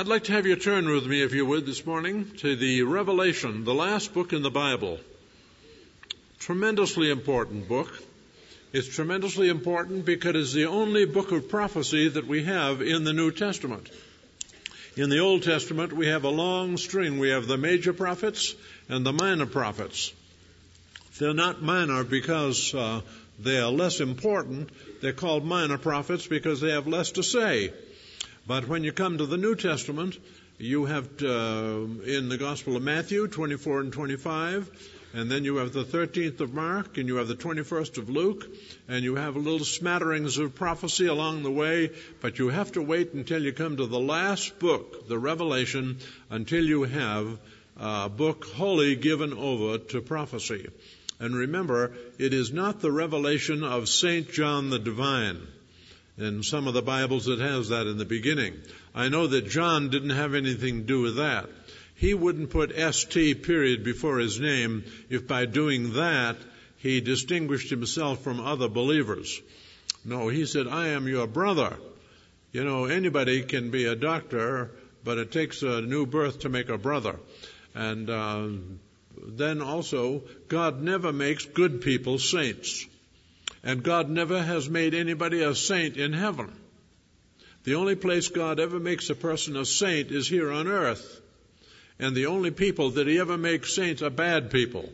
I'd like to have you turn with me, if you would, this morning to the Revelation, the last book in the Bible. Tremendously important book. It's tremendously important because it's the only book of prophecy that we have in the New Testament. In the Old Testament, we have a long string. We have the major prophets and the minor prophets. They're not minor because uh, they are less important. They're called minor prophets because they have less to say. But when you come to the New Testament, you have uh, in the Gospel of Matthew 24 and 25, and then you have the 13th of Mark, and you have the 21st of Luke, and you have little smatterings of prophecy along the way, but you have to wait until you come to the last book, the Revelation, until you have a book wholly given over to prophecy. And remember, it is not the revelation of St. John the Divine in some of the Bibles it has that in the beginning. I know that John didn't have anything to do with that. He wouldn't put ST period before his name if by doing that he distinguished himself from other believers. No, he said, I am your brother. You know, anybody can be a doctor, but it takes a new birth to make a brother. And uh, then also, God never makes good people saints. And God never has made anybody a saint in heaven. The only place God ever makes a person a saint is here on earth. And the only people that he ever makes saints are bad people.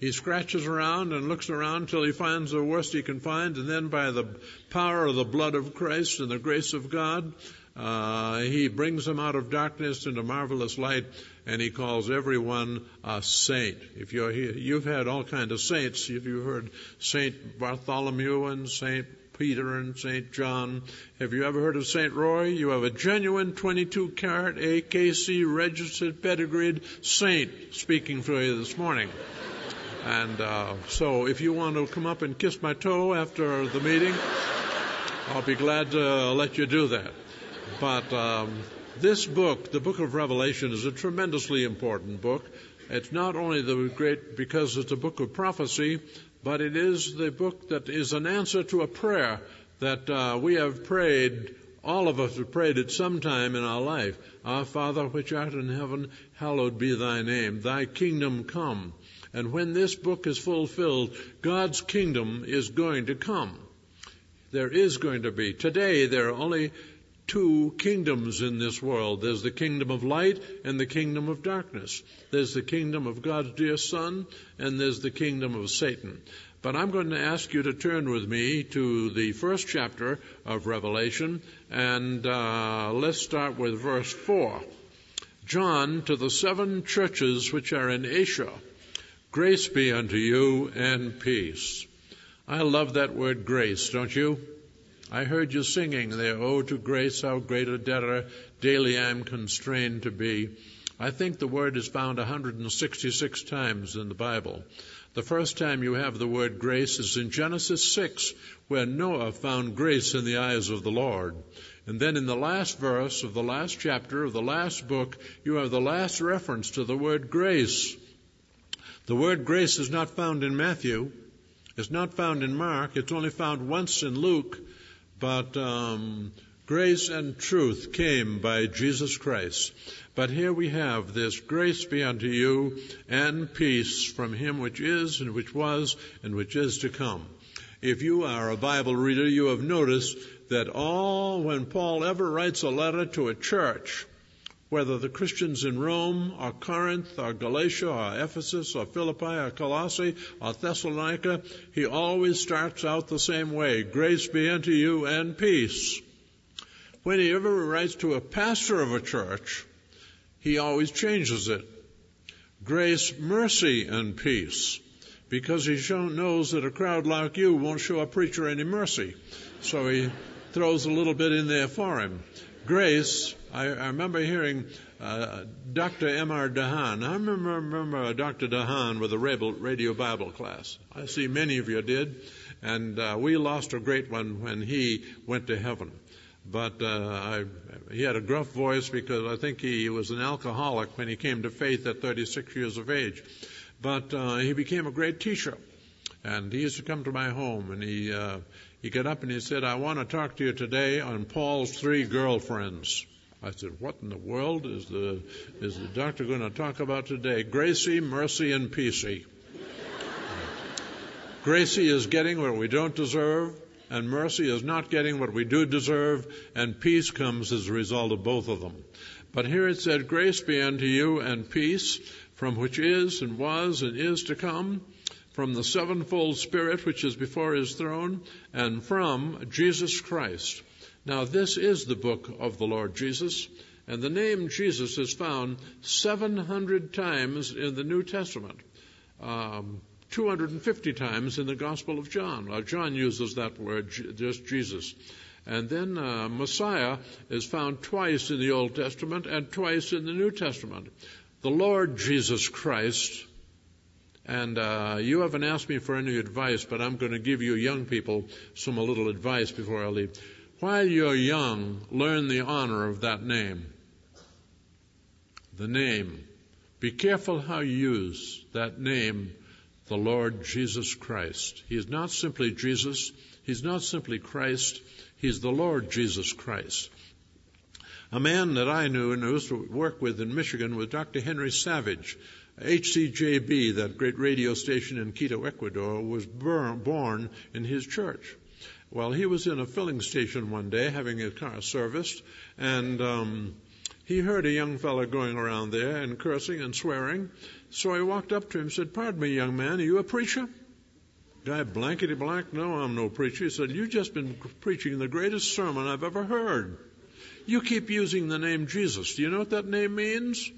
He scratches around and looks around till he finds the worst he can find, and then by the power of the blood of Christ and the grace of God, uh, he brings them out of darkness into marvelous light, and he calls everyone a saint. If you're here, you've had all kinds of saints. If you heard Saint Bartholomew and Saint Peter and Saint John, have you ever heard of Saint Roy? You have a genuine 22 carat AKC registered pedigreed saint speaking for you this morning. And uh, so, if you want to come up and kiss my toe after the meeting, I'll be glad to let you do that. But um, this book, the book of Revelation, is a tremendously important book. It's not only the great because it's a book of prophecy, but it is the book that is an answer to a prayer that uh, we have prayed. All of us have prayed at some time in our life. Our Father which art in heaven, hallowed be thy name. Thy kingdom come. And when this book is fulfilled, God's kingdom is going to come. There is going to be. Today, there are only two kingdoms in this world. There's the kingdom of light and the kingdom of darkness. There's the kingdom of God's dear Son and there's the kingdom of Satan. But I'm going to ask you to turn with me to the first chapter of Revelation and uh, let's start with verse 4. John to the seven churches which are in Asia, grace be unto you and peace. I love that word grace, don't you? I heard you singing there, Oh, to grace, how great a debtor daily I am constrained to be. I think the word is found 166 times in the Bible. The first time you have the word grace is in Genesis 6, where Noah found grace in the eyes of the Lord. And then in the last verse of the last chapter of the last book, you have the last reference to the word grace. The word grace is not found in Matthew. It's not found in Mark. It's only found once in Luke. But um, grace and truth came by Jesus Christ. But here we have this grace be unto you and peace from him which is and which was and which is to come. If you are a Bible reader, you have noticed that all, when Paul ever writes a letter to a church, whether the Christians in Rome or Corinth or Galatia or Ephesus or Philippi or Colossae or Thessalonica, he always starts out the same way. Grace be unto you and peace. When he ever writes to a pastor of a church, he always changes it. Grace, mercy, and peace. Because he knows that a crowd like you won't show a preacher any mercy. So he throws a little bit in there for him. Grace, I, I remember hearing uh, Dr. M.R. DeHaan. I remember, remember Dr. DeHaan with a radio Bible class. I see many of you did. And uh, we lost a great one when he went to heaven. But uh, I, he had a gruff voice because I think he was an alcoholic when he came to faith at 36 years of age. But uh, he became a great teacher. And he used to come to my home and he, uh, he got up and he said, I want to talk to you today on Paul's three girlfriends. I said, What in the world is the, is the doctor going to talk about today? Gracie, mercy, and peacey. Gracie is getting what we don't deserve, and mercy is not getting what we do deserve, and peace comes as a result of both of them. But here it said, Grace be unto you and peace from which is and was and is to come, from the sevenfold Spirit which is before his throne, and from Jesus Christ. Now, this is the book of the Lord Jesus, and the name Jesus is found 700 times in the New Testament, um, 250 times in the Gospel of John. Well, John uses that word, just Jesus. And then uh, Messiah is found twice in the Old Testament and twice in the New Testament the Lord Jesus Christ, and uh, you haven't asked me for any advice, but I'm going to give you young people some a little advice before I leave. While you're young, learn the honor of that name. The name. Be careful how you use that name, the Lord Jesus Christ. He is not simply Jesus. He's not simply Christ. He's the Lord Jesus Christ. A man that I knew and used to work with in Michigan was Dr. Henry Savage. HCJB, that great radio station in Quito, Ecuador, was born in his church. Well, he was in a filling station one day having his car serviced, and um, he heard a young fellow going around there and cursing and swearing. So he walked up to him and said, Pardon me, young man, are you a preacher? Guy blankety blank, no, I'm no preacher. He said, You've just been preaching the greatest sermon I've ever heard. You keep using the name Jesus. Do you know what that name means?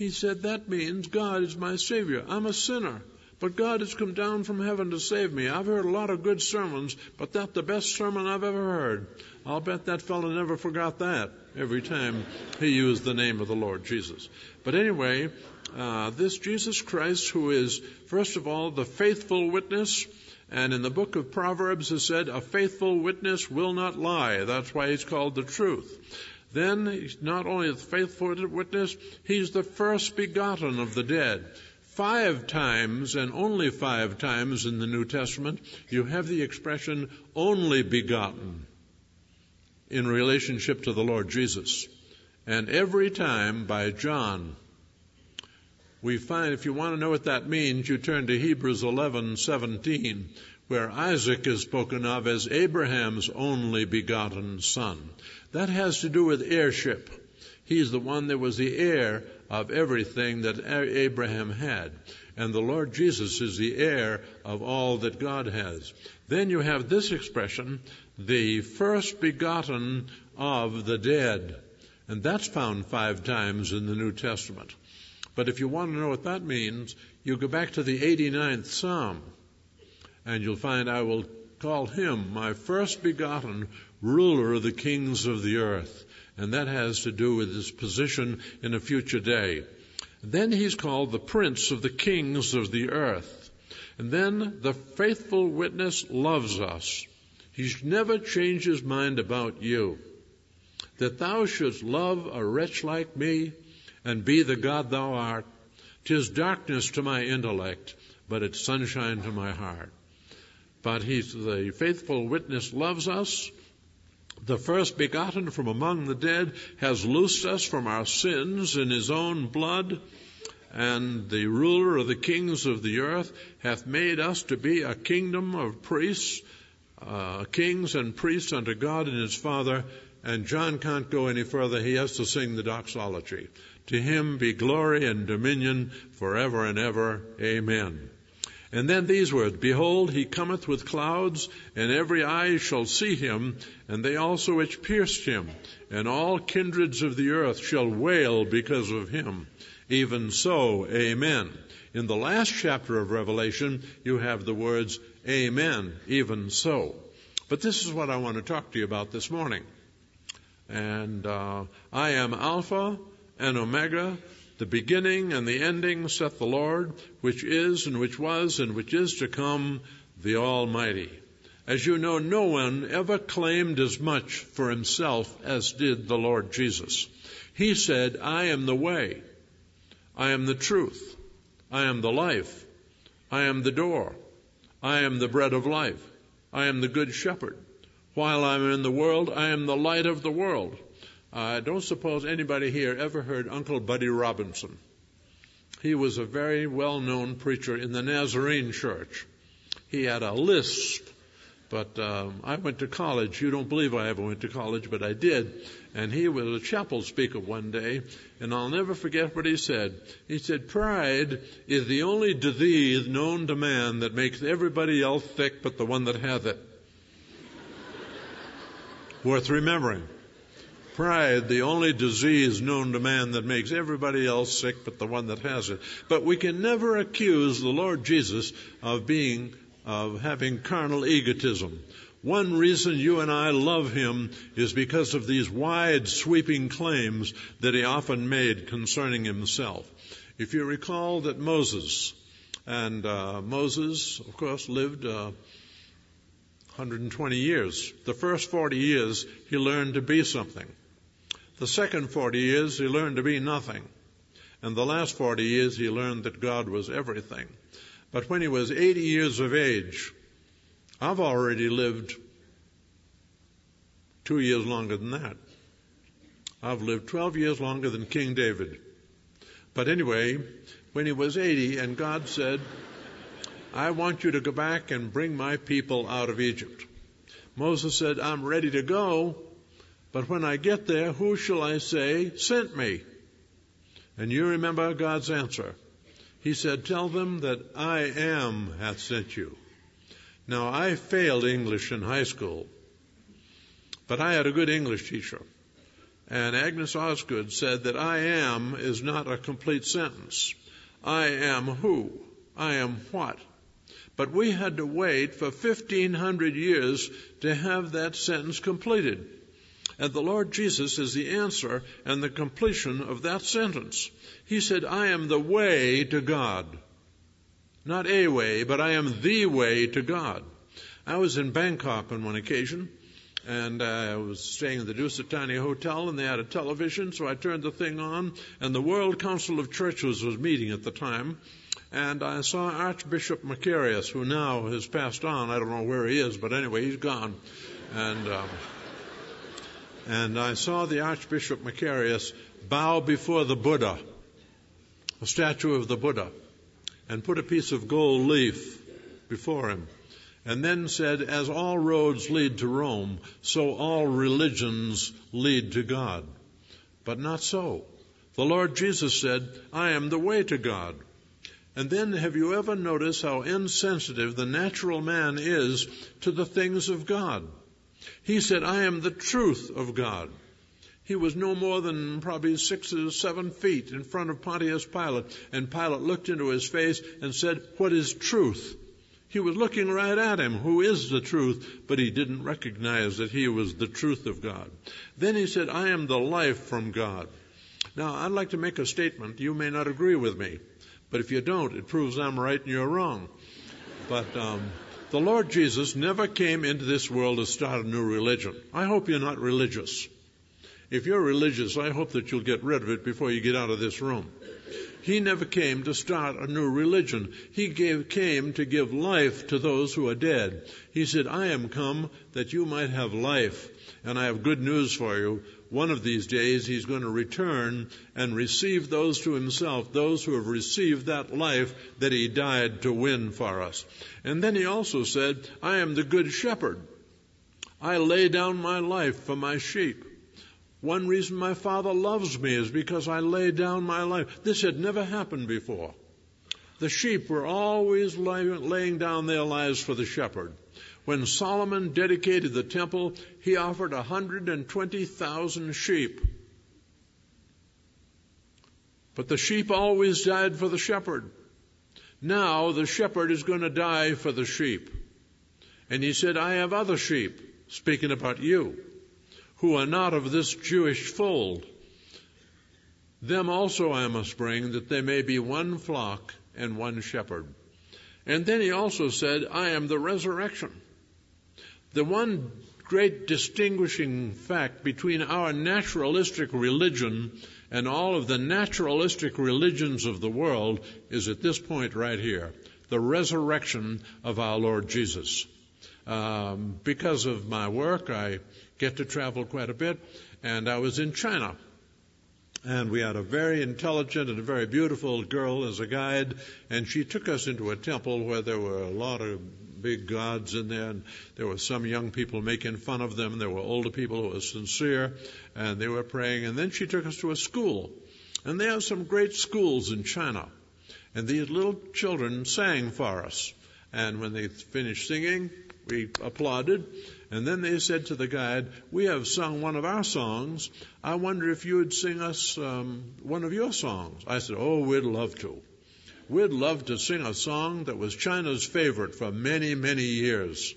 He said, That means God is my Savior. I'm a sinner. But God has come down from heaven to save me. I've heard a lot of good sermons, but that's the best sermon I've ever heard. I'll bet that fellow never forgot that every time he used the name of the Lord Jesus. But anyway, uh, this Jesus Christ, who is, first of all, the faithful witness, and in the book of Proverbs it said, a faithful witness will not lie. That's why he's called the truth. Then he's not only the faithful witness, he's the first begotten of the dead. Five times, and only five times in the New Testament, you have the expression only begotten in relationship to the Lord Jesus. And every time by John, we find if you want to know what that means, you turn to Hebrews 11:17, where Isaac is spoken of as Abraham's only begotten son. That has to do with heirship. He's the one that was the heir of everything that Abraham had. And the Lord Jesus is the heir of all that God has. Then you have this expression, the first begotten of the dead. And that's found five times in the New Testament. But if you want to know what that means, you go back to the 89th Psalm, and you'll find I will call him my first begotten ruler of the kings of the earth. And that has to do with his position in a future day. Then he's called the prince of the kings of the earth. And then the faithful witness loves us. He's never changed his mind about you. That thou shouldst love a wretch like me and be the God thou art. Tis darkness to my intellect, but it's sunshine to my heart. But he's the faithful witness loves us. The first begotten from among the dead has loosed us from our sins in his own blood, and the ruler of the kings of the earth hath made us to be a kingdom of priests, uh, kings and priests unto God and his Father. And John can't go any further. He has to sing the doxology. To him be glory and dominion forever and ever. Amen. And then these words, Behold, he cometh with clouds, and every eye shall see him, and they also which pierced him, and all kindreds of the earth shall wail because of him. Even so, Amen. In the last chapter of Revelation, you have the words, Amen, even so. But this is what I want to talk to you about this morning. And uh, I am Alpha and Omega, the beginning and the ending, saith the Lord, which is and which was and which is to come, the Almighty. As you know, no one ever claimed as much for himself as did the Lord Jesus. He said, I am the way, I am the truth, I am the life, I am the door, I am the bread of life, I am the good shepherd. While I am in the world, I am the light of the world. I don't suppose anybody here ever heard Uncle Buddy Robinson. He was a very well known preacher in the Nazarene church. He had a lisp, but um, I went to college. You don't believe I ever went to college, but I did. And he was a chapel speaker one day, and I'll never forget what he said. He said, Pride is the only disease known to man that makes everybody else sick but the one that has it. Worth remembering. Pride, the only disease known to man that makes everybody else sick but the one that has it. But we can never accuse the Lord Jesus of being, of having carnal egotism. One reason you and I love him is because of these wide sweeping claims that he often made concerning himself. If you recall that Moses, and uh, Moses, of course, lived uh, 120 years. The first 40 years, he learned to be something. The second 40 years, he learned to be nothing. And the last 40 years, he learned that God was everything. But when he was 80 years of age, I've already lived two years longer than that. I've lived 12 years longer than King David. But anyway, when he was 80 and God said, I want you to go back and bring my people out of Egypt. Moses said, I'm ready to go, but when I get there, who shall I say sent me? And you remember God's answer. He said, Tell them that I am hath sent you. Now, I failed English in high school, but I had a good English teacher. And Agnes Osgood said that I am is not a complete sentence. I am who? I am what? But we had to wait for 1500 years to have that sentence completed. And the Lord Jesus is the answer and the completion of that sentence. He said, I am the way to God. Not a way, but I am the way to God. I was in Bangkok on one occasion, and I was staying in the Dusit Thani Hotel, and they had a television, so I turned the thing on, and the World Council of Churches was meeting at the time, and I saw Archbishop Makarios, who now has passed on. I don't know where he is, but anyway, he's gone. And um, and I saw the Archbishop Makarios bow before the Buddha, a statue of the Buddha, and put a piece of gold leaf before him, and then said, As all roads lead to Rome, so all religions lead to God. But not so. The Lord Jesus said, I am the way to God. And then have you ever noticed how insensitive the natural man is to the things of God? He said, I am the truth of God. He was no more than probably six or seven feet in front of Pontius Pilate, and Pilate looked into his face and said, What is truth? He was looking right at him, who is the truth, but he didn't recognize that he was the truth of God. Then he said, I am the life from God. Now, I'd like to make a statement. You may not agree with me, but if you don't, it proves I'm right and you're wrong. But, um, the Lord Jesus never came into this world to start a new religion. I hope you're not religious. If you're religious, I hope that you'll get rid of it before you get out of this room. He never came to start a new religion. He gave, came to give life to those who are dead. He said, I am come that you might have life, and I have good news for you one of these days he's going to return and receive those to himself, those who have received that life that he died to win for us. And then he also said, I am the good shepherd. I lay down my life for my sheep. One reason my father loves me is because I lay down my life. This had never happened before. The sheep were always laying down their lives for the shepherd. When Solomon dedicated the temple, he offered 120,000 sheep. But the sheep always died for the shepherd. Now the shepherd is going to die for the sheep. And he said, I have other sheep, speaking about you, who are not of this Jewish fold. Them also I must bring, that they may be one flock and one shepherd. And then he also said, I am the resurrection. The one great distinguishing fact between our naturalistic religion and all of the naturalistic religions of the world is at this point right here the resurrection of our Lord Jesus. um, because of my work, I get to travel quite a bit, and I was in China. And we had a very intelligent and a very beautiful girl as a guide, and she took us into a temple where there were a lot of big gods in there, and there were some young people making fun of them. There were older people who were sincere, and they were praying. And then she took us to a school, and there are some great schools in China, and these little children sang for us. And when they finished singing, we applauded, and then they said to the guide, We have sung one of our songs. I wonder if you would sing us um, one of your songs. I said, Oh, we'd love to. We'd love to sing a song that was China's favorite for many, many years.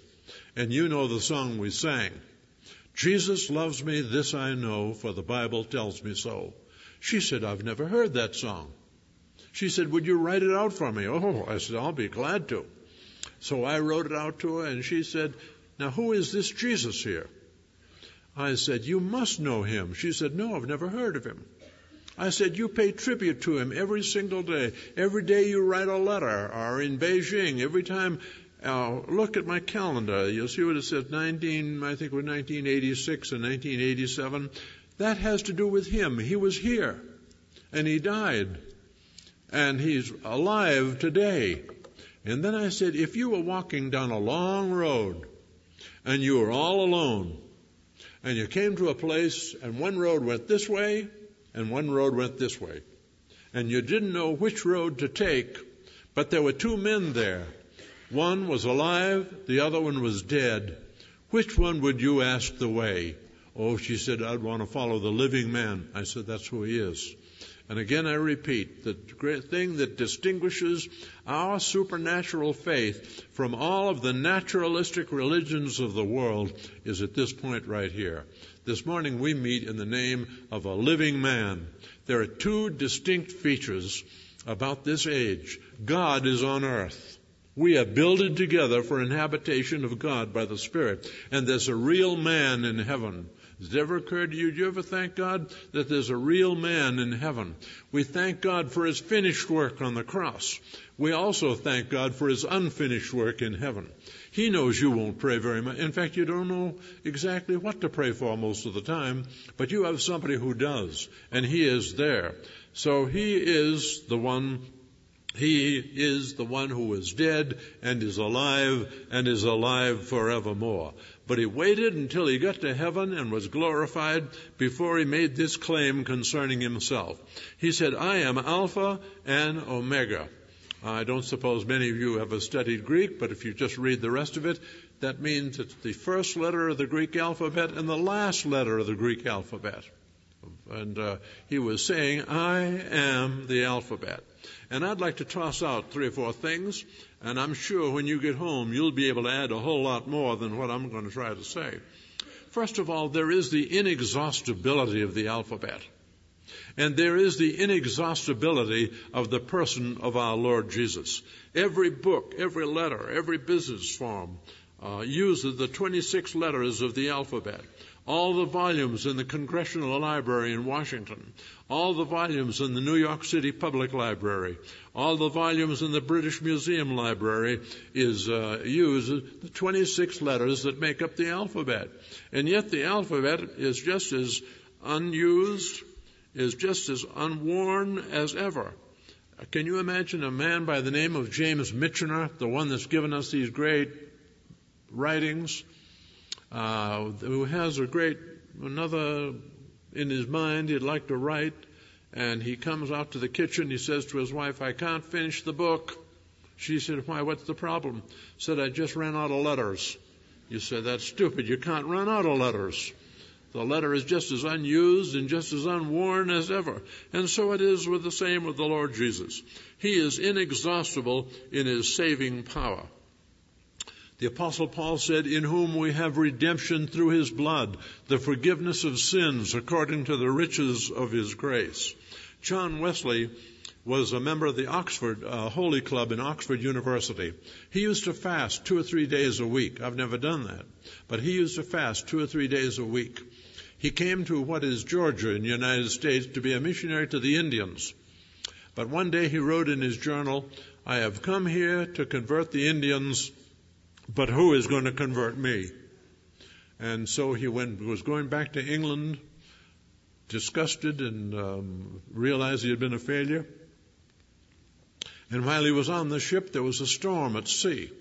And you know the song we sang. Jesus loves me, this I know, for the Bible tells me so. She said, I've never heard that song. She said, Would you write it out for me? Oh, I said, I'll be glad to. So I wrote it out to her, and she said, now, who is this Jesus here? I said, You must know him. She said, No, I've never heard of him. I said, You pay tribute to him every single day. Every day you write a letter, or in Beijing, every time. Uh, look at my calendar. You'll see what it says 19, I think was 1986 and 1987. That has to do with him. He was here, and he died, and he's alive today. And then I said, If you were walking down a long road, and you were all alone. And you came to a place, and one road went this way, and one road went this way. And you didn't know which road to take, but there were two men there. One was alive, the other one was dead. Which one would you ask the way? Oh, she said, I'd want to follow the living man. I said, that's who he is. And again, I repeat, the great thing that distinguishes our supernatural faith from all of the naturalistic religions of the world is at this point right here. This morning we meet in the name of a living man. There are two distinct features about this age. God is on earth. We are builded together for an habitation of God by the Spirit. And there's a real man in heaven has it ever occurred to you, do you ever thank God that there's a real man in heaven? We thank God for his finished work on the cross. We also thank God for his unfinished work in heaven. He knows you won't pray very much. In fact, you don't know exactly what to pray for most of the time, but you have somebody who does, and he is there. So he is the one he is the one who was dead and is alive and is alive forevermore. But he waited until he got to heaven and was glorified before he made this claim concerning himself. He said, I am Alpha and Omega. I don't suppose many of you have studied Greek, but if you just read the rest of it, that means it's the first letter of the Greek alphabet and the last letter of the Greek alphabet. And uh, he was saying, I am the alphabet. And I'd like to toss out three or four things, and I'm sure when you get home you'll be able to add a whole lot more than what I'm going to try to say. First of all, there is the inexhaustibility of the alphabet. And there is the inexhaustibility of the person of our Lord Jesus. Every book, every letter, every business form uh, uses the 26 letters of the alphabet all the volumes in the Congressional Library in Washington, all the volumes in the New York City Public Library, all the volumes in the British Museum Library is uh, use the 26 letters that make up the alphabet. And yet the alphabet is just as unused, is just as unworn as ever. Can you imagine a man by the name of James Michener, the one that's given us these great writings? uh, who has a great another in his mind he'd like to write, and he comes out to the kitchen. He says to his wife, "I can't finish the book." She said, "Why? What's the problem?" Said, "I just ran out of letters." You said, "That's stupid. You can't run out of letters." The letter is just as unused and just as unworn as ever. And so it is with the same with the Lord Jesus. He is inexhaustible in his saving power. The apostle Paul said, in whom we have redemption through his blood, the forgiveness of sins according to the riches of his grace. John Wesley was a member of the Oxford uh, Holy Club in Oxford University. He used to fast two or three days a week. I've never done that, but he used to fast two or three days a week. He came to what is Georgia in the United States to be a missionary to the Indians. But one day he wrote in his journal, I have come here to convert the Indians but who is going to convert me? And so he went, was going back to England, disgusted and um, realized he had been a failure. And while he was on the ship, there was a storm at sea.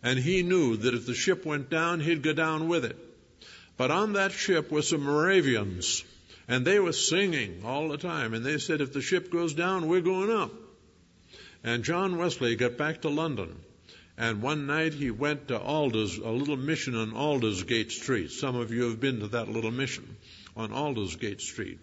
And he knew that if the ship went down, he'd go down with it. But on that ship were some Moravians, and they were singing all the time. And they said, if the ship goes down, we're going up. And John Wesley got back to London. And one night he went to Alders, a little mission on Aldersgate Street. Some of you have been to that little mission on Aldersgate Street.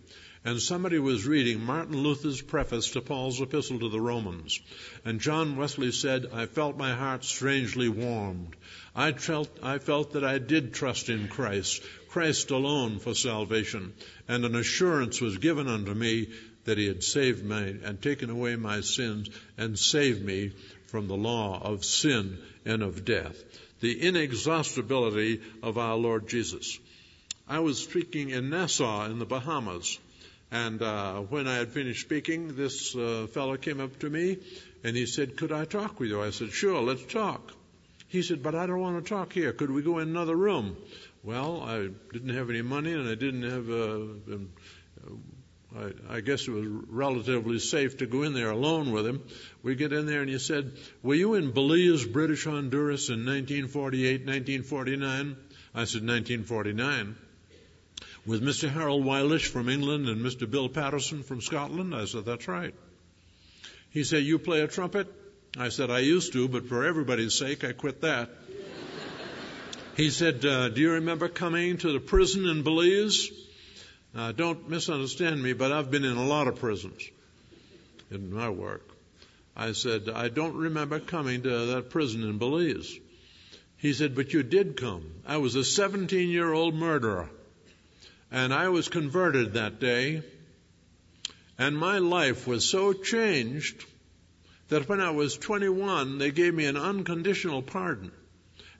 And somebody was reading Martin Luther's preface to Paul's epistle to the Romans. And John Wesley said, I felt my heart strangely warmed. I felt, I felt that I did trust in Christ, Christ alone for salvation. And an assurance was given unto me that he had saved me and taken away my sins and saved me from the law of sin and of death. The inexhaustibility of our Lord Jesus. I was speaking in Nassau in the Bahamas, and uh, when I had finished speaking, this uh, fellow came up to me and he said, Could I talk with you? I said, Sure, let's talk. He said, But I don't want to talk here. Could we go in another room? Well, I didn't have any money and I didn't have uh, I, I guess it was relatively safe to go in there alone with him. We get in there and he said, Were you in Belize, British Honduras in 1948, 1949? I said, 1949. With Mr. Harold Wylish from England and Mr. Bill Patterson from Scotland? I said, That's right. He said, You play a trumpet? I said, I used to, but for everybody's sake, I quit that. he said, uh, Do you remember coming to the prison in Belize? Now, don't misunderstand me, but I've been in a lot of prisons in my work. I said, I don't remember coming to that prison in Belize. He said, but you did come. I was a 17 year old murderer. And I was converted that day. And my life was so changed that when I was 21, they gave me an unconditional pardon.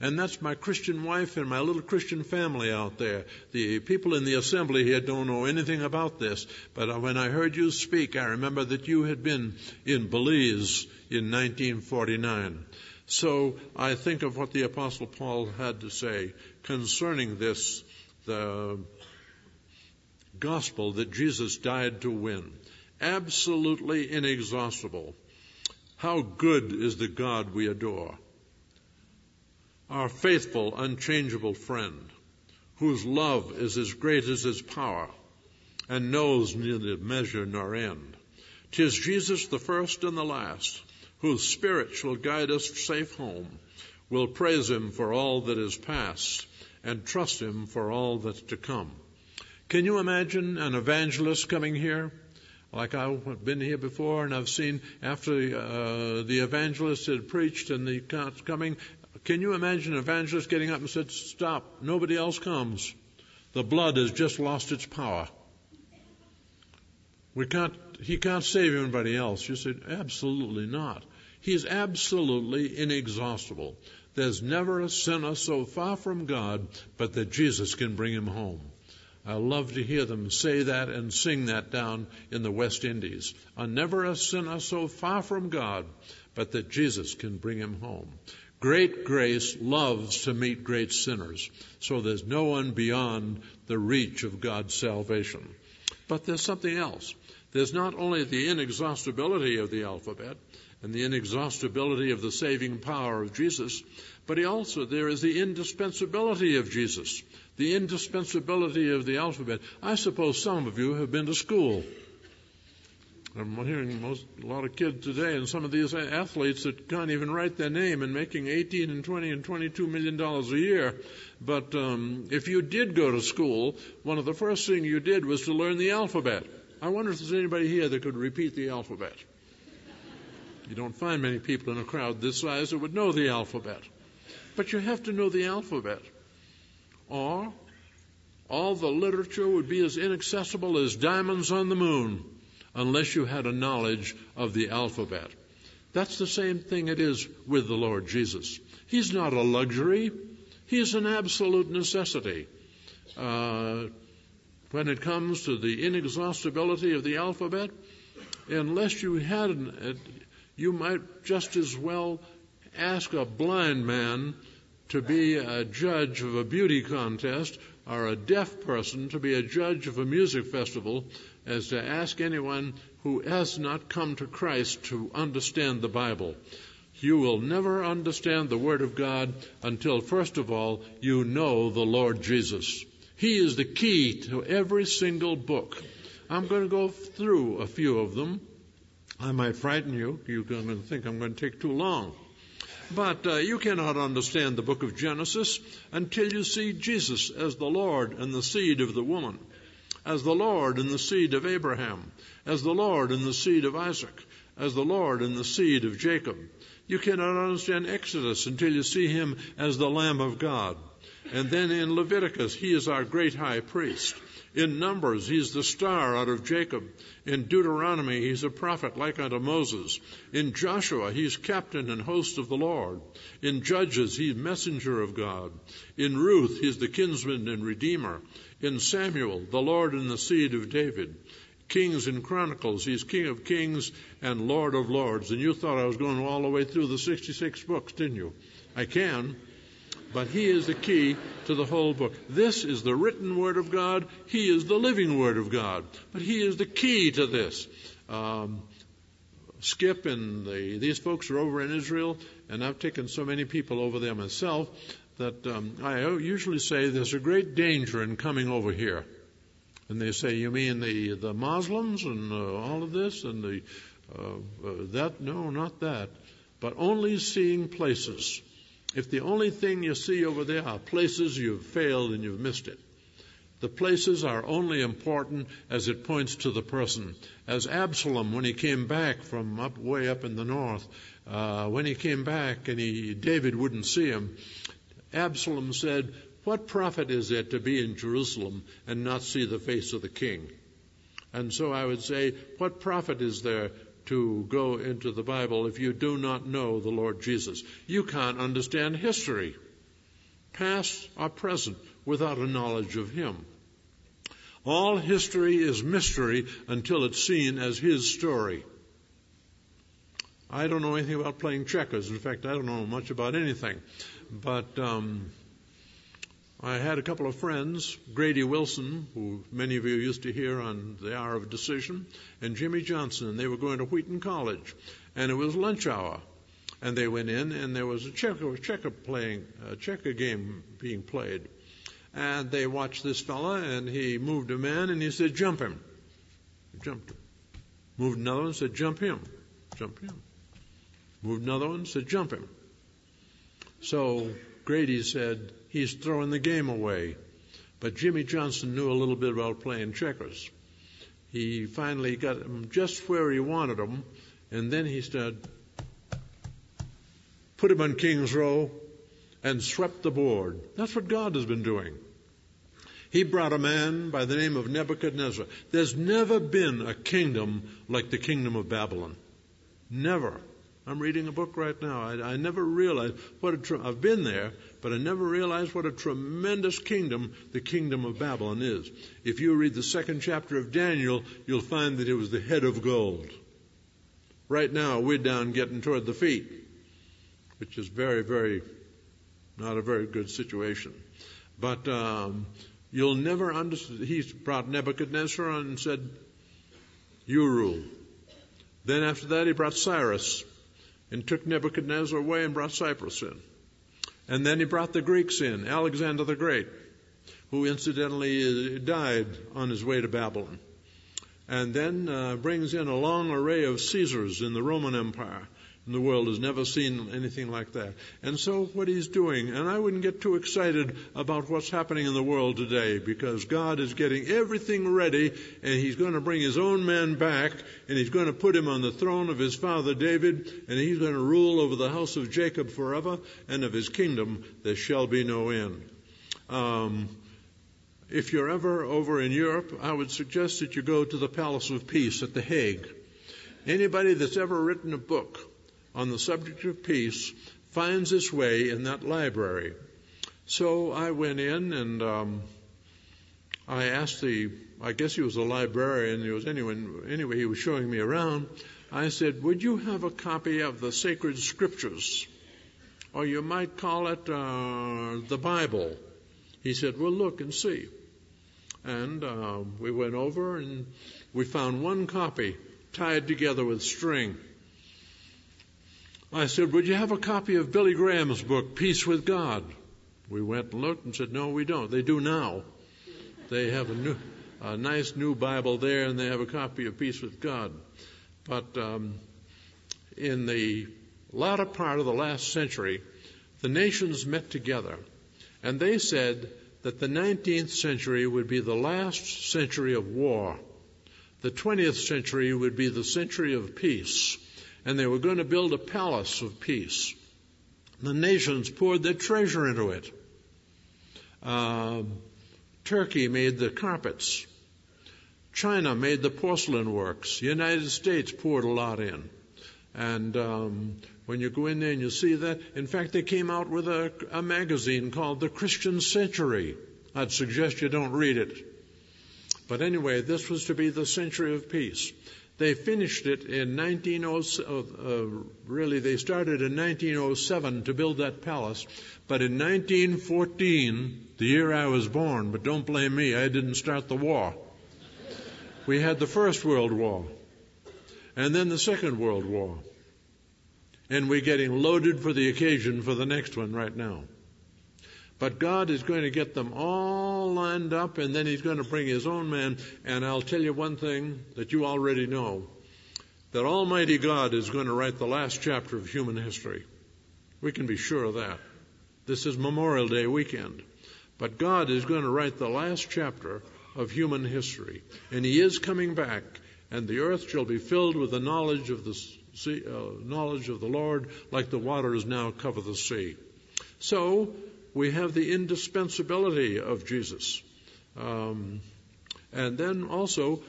And that's my Christian wife and my little Christian family out there. The people in the assembly here don't know anything about this, but uh, when I heard you speak, I remember that you had been in Belize in 1949. So I think of what the Apostle Paul had to say concerning this, the gospel that Jesus died to win. Absolutely inexhaustible. How good is the God we adore our faithful, unchangeable friend, whose love is as great as his power, and knows neither measure nor end. Tis Jesus the first and the last, whose spirit shall guide us safe home. We'll praise him for all that is past, and trust him for all that's to come. Can you imagine an evangelist coming here? Like I've been here before, and I've seen after uh, the evangelist had preached and the coming, can you imagine an evangelist getting up and said, Stop, nobody else comes. The blood has just lost its power. We can't, he can't save anybody else. You said, Absolutely not. He's absolutely inexhaustible. There's never a sinner so far from God but that Jesus can bring him home. I love to hear them say that and sing that down in the West Indies. A never a sinner so far from God but that Jesus can bring him home. Great grace loves to meet great sinners, so there's no one beyond the reach of God's salvation. But there's something else. There's not only the inexhaustibility of the alphabet and the inexhaustibility of the saving power of Jesus, but he also there is the indispensability of Jesus, the indispensability of the alphabet. I suppose some of you have been to school. I'm hearing most, a lot of kids today and some of these athletes that can't even write their name and making 18 and 20 and 22 million dollars a year. But um, if you did go to school, one of the first things you did was to learn the alphabet. I wonder if there's anybody here that could repeat the alphabet. You don't find many people in a crowd this size that would know the alphabet. But you have to know the alphabet. Or all the literature would be as inaccessible as diamonds on the moon unless you had a knowledge of the alphabet. That's the same thing it is with the Lord Jesus. He's not a luxury. He's an absolute necessity. Uh, when it comes to the inexhaustibility of the alphabet, unless you had, an, you might just as well ask a blind man to be a judge of a beauty contest or a deaf person to be a judge of a music festival as to ask anyone who has not come to Christ to understand the Bible. You will never understand the Word of God until, first of all, you know the Lord Jesus. He is the key to every single book. I'm going to go through a few of them. I might frighten you. You're going to think I'm going to take too long. But uh, you cannot understand the book of Genesis until you see Jesus as the Lord and the seed of the woman, as the Lord and the seed of Abraham, as the Lord and the seed of Isaac, as the Lord and the seed of Jacob. You cannot understand Exodus until you see him as the Lamb of God. And then in Leviticus, he is our great high priest. In Numbers, he's the star out of Jacob. In Deuteronomy, he's a prophet like unto Moses. In Joshua, he's captain and host of the Lord. In Judges, he's messenger of God. In Ruth, he's the kinsman and redeemer. In Samuel, the Lord and the seed of David. Kings and Chronicles, he's King of Kings and Lord of Lords. And you thought I was going all the way through the 66 books, didn't you? I can but He is the key to the whole book. This is the written Word of God. He is the living Word of God. But He is the key to this. Um, Skip and the, these folks are over in Israel, and I've taken so many people over there myself that um, I usually say there's a great danger in coming over here. And they say, "You mean the the Muslims and uh, all of this and the uh, uh, that? No, not that, but only seeing places." If the only thing you see over there are places you've failed and you've missed it, the places are only important as it points to the person. As Absalom, when he came back from up way up in the north, uh, when he came back and he David wouldn't see him, Absalom said, "What profit is it to be in Jerusalem and not see the face of the king?" And so I would say, what profit is there to go into the Bible if you do not know the Lord Jesus. You can't understand history, past or present, without a knowledge of Him. All history is mystery until it's seen as His story. I don't know anything about playing checkers. In fact, I don't know much about anything. But um, I had a couple of friends, Grady Wilson, who many of you used to hear on the Hour of Decision, and Jimmy Johnson, and they were going to Wheaton College, and it was lunch hour, and they went in, and there was a checker, checker playing, a checker game being played, and they watched this fella, and he moved a man, and he said, "Jump him," jumped him. Moved another one, said, "Jump him," jump him. Moved another one, said, "Jump him." So Grady said, he's throwing the game away. But Jimmy Johnson knew a little bit about playing checkers. He finally got him just where he wanted him, and then he said, put him on King's Row and swept the board. That's what God has been doing. He brought a man by the name of Nebuchadnezzar. There's never been a kingdom like the kingdom of Babylon. Never. I'm reading a book right now. I, I never realized what a tr- I've been there, but I never realized what a tremendous kingdom the kingdom of Babylon is. If you read the second chapter of Daniel, you'll find that it was the head of gold. Right now, we're down getting toward the feet, which is very, very not a very good situation. But um, you'll never understand. He brought Nebuchadnezzar and said, "You rule." Then after that, he brought Cyrus and took Nebuchadnezzar away and brought Cyrus in. And then he brought the Greeks in, Alexander the Great, who incidentally uh, died on his way to Babylon. And then uh, brings in a long array of Caesars in the Roman Empire the world has never seen anything like that. And so what he's doing, and I wouldn't get too excited about what's happening in the world today because God is getting everything ready and he's going to bring his own man back and he's going to put him on the throne of his father David and he's going to rule over the house of Jacob forever and of his kingdom there shall be no end. Um, if you're ever over in Europe, I would suggest that you go to the Palace of Peace at The Hague. Anybody that's ever written a book on the subject of peace finds its way in that library. So I went in and um, I asked the, I guess he was a librarian. He was anyone, anyway, he was showing me around. I said, "Would you have a copy of the sacred scriptures or you might call it uh, the Bible. He said, Well, look and see. And uh, we went over and we found one copy tied together with string. I said, Would you have a copy of Billy Graham's book, Peace with God? We went and looked and said, No, we don't. They do now. They have a, new, a nice new Bible there and they have a copy of Peace with God. But um, in the latter part of the last century, the nations met together and they said that the 19th century would be the last century of war. The 20th century would be the century of peace. And they were going to build a palace of peace. The nations poured their treasure into it. Uh, Turkey made the carpets. China made the porcelain works. The United States poured a lot in. And um, when you go in there and you see that, in fact, they came out with a, a magazine called The Christian Century. I'd suggest you don't read it. But anyway, this was to be the century of peace. They finished it in 1907. Uh, uh, really, they started in 1907 to build that palace. But in 1914, the year I was born, but don't blame me, I didn't start the war. We had the First World War, and then the Second World War. And we're getting loaded for the occasion for the next one right now. But God is going to get them all lined up, and then He's going to bring His own man. And I'll tell you one thing that you already know that Almighty God is going to write the last chapter of human history. We can be sure of that. This is Memorial Day weekend. But God is going to write the last chapter of human history. And He is coming back, and the earth shall be filled with the knowledge of the sea, uh, knowledge of the Lord, like the waters now cover the sea. So we have the indispensability of Jesus. Um, and then also,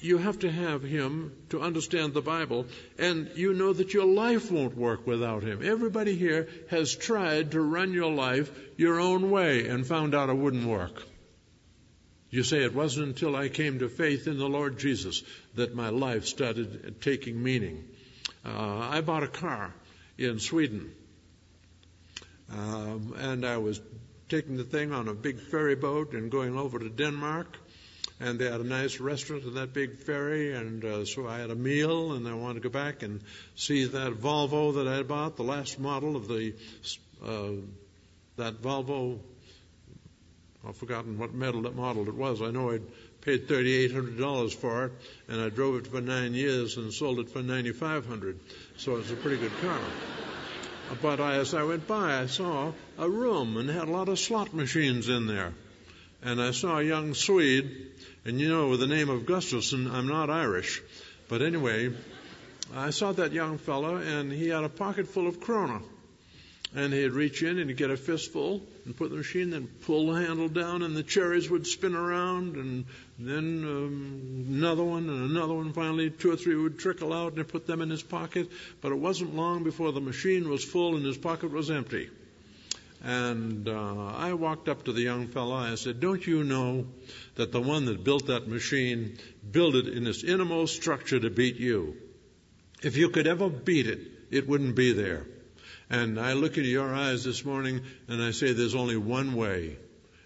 you have to have him to understand the Bible, and you know that your life won't work without him. Everybody here has tried to run your life your own way and found out it wouldn't work. You say it wasn't until I came to faith in the Lord Jesus that my life started taking meaning. Uh, I bought a car in Sweden um, and I was taking the thing on a big ferry boat and going over to Denmark. And they had a nice restaurant in that big ferry, and uh, so I had a meal, and I wanted to go back and see that Volvo that I bought, the last model of the uh, that Volvo. I've forgotten what model, model it was. I know I'd paid $3,800 for it, and I drove it for nine years and sold it for 9,500. So it's a pretty good car. But as I went by, I saw a room and had a lot of slot machines in there. And I saw a young Swede, and you know, with the name of Gustafson, I'm not Irish. But anyway, I saw that young fellow, and he had a pocket full of krona. And he'd reach in and he'd get a fistful and put the machine, then pull the handle down, and the cherries would spin around, and then um, another one and another one. Finally, two or three would trickle out, and he put them in his pocket. But it wasn't long before the machine was full and his pocket was empty. And uh, I walked up to the young fellow. I said, "Don't you know that the one that built that machine built it in its innermost structure to beat you? If you could ever beat it, it wouldn't be there." And I look into your eyes this morning and I say there's only one way,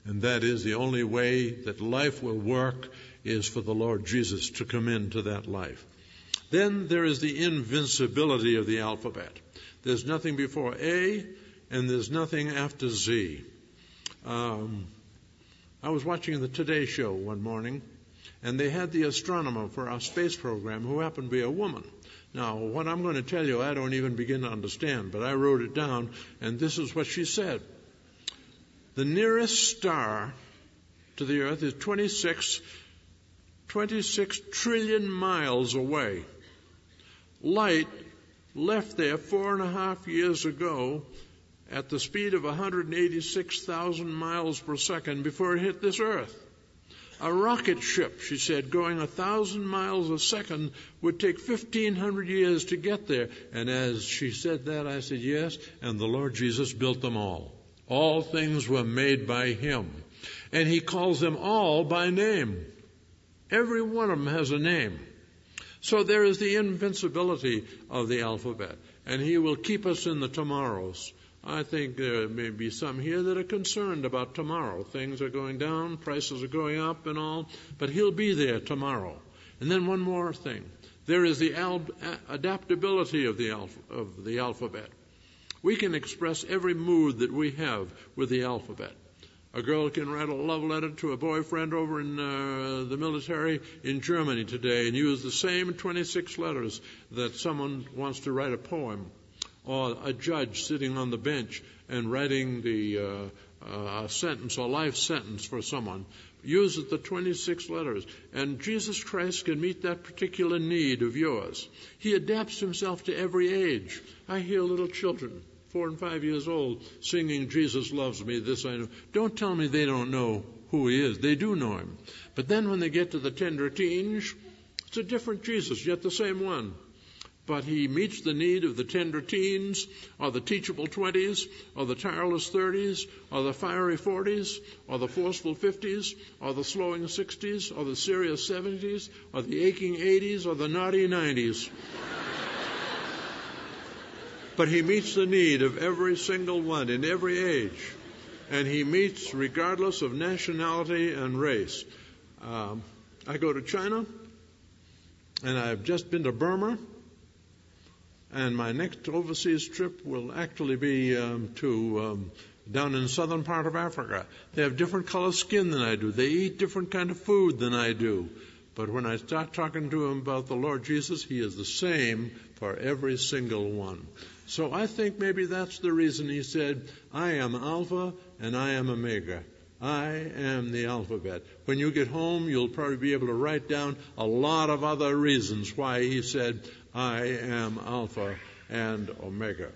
and that is the only way that life will work is for the Lord Jesus to come into that life. Then there is the invincibility of the alphabet. There's nothing before A and there's nothing after Z. Um, I was watching the Today Show one morning, and they had the astronomer for our space program who happened to be a woman. Now, what I'm going to tell you, I don't even begin to understand, but I wrote it down, and this is what she said. The nearest star to the Earth is 26, 26 trillion miles away. Light left there four and a half years ago at the speed of 186,000 miles per second before it hit this Earth. A rocket ship, she said, going a thousand miles a second would take 1500 years to get there. And as she said that, I said, yes, and the Lord Jesus built them all. All things were made by Him. And He calls them all by name. Every one of them has a name. So there is the invincibility of the alphabet. and He will keep us in the tomorrows. I think there may be some here that are concerned about tomorrow. Things are going down, prices are going up and all, but He'll be there tomorrow. And then one more thing. There is the al- adaptability of the, of the alphabet. We can express every mood that we have with the alphabet. A girl can write a love letter to a boyfriend over in uh, the military in Germany today and use the same 26 letters that someone wants to write a poem, or a judge sitting on the bench and writing the uh, uh, sentence, a life sentence for someone uses the 26 letters. And Jesus Christ can meet that particular need of yours. He adapts himself to every age. I hear little children, four and five years old, singing, Jesus loves me, this I know. Don't tell me they don't know who he is. They do know him. But then when they get to the tender teens, it's a different Jesus, yet the same one but he meets the need of the tender teens, or the teachable 20s, or the tireless 30s, or the fiery 40s, or the forceful 50s, or the slowing 60s, or the serious 70s, or the aching 80s, or the naughty 90s. but he meets the need of every single one in every age, and he meets regardless of nationality and race. Um, I go to China, and I've just been to Burma and my next overseas trip will actually be um, to um, down in the southern part of Africa. They have different color skin than I do. They eat different kind of food than I do. But when I start talking to them about the Lord Jesus, He is the same for every single one. So I think maybe that's the reason He said, I am Alpha and I am Omega. I am the alphabet. When you get home, you'll probably be able to write down a lot of other reasons why he said, I am Alpha and Omega.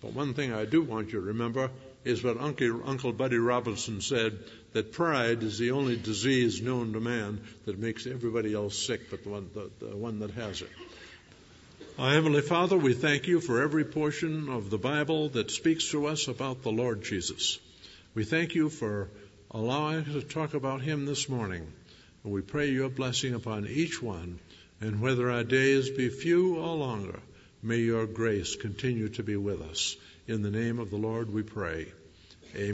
But one thing I do want you to remember is what Uncle, Uncle Buddy Robinson said that pride is the only disease known to man that makes everybody else sick but the one, the, the one that has it. Our Heavenly Father, we thank you for every portion of the Bible that speaks to us about the Lord Jesus. We thank you for allowing us to talk about Him this morning. And we pray your blessing upon each one and whether our days be few or longer, may your grace continue to be with us. In the name of the Lord we pray.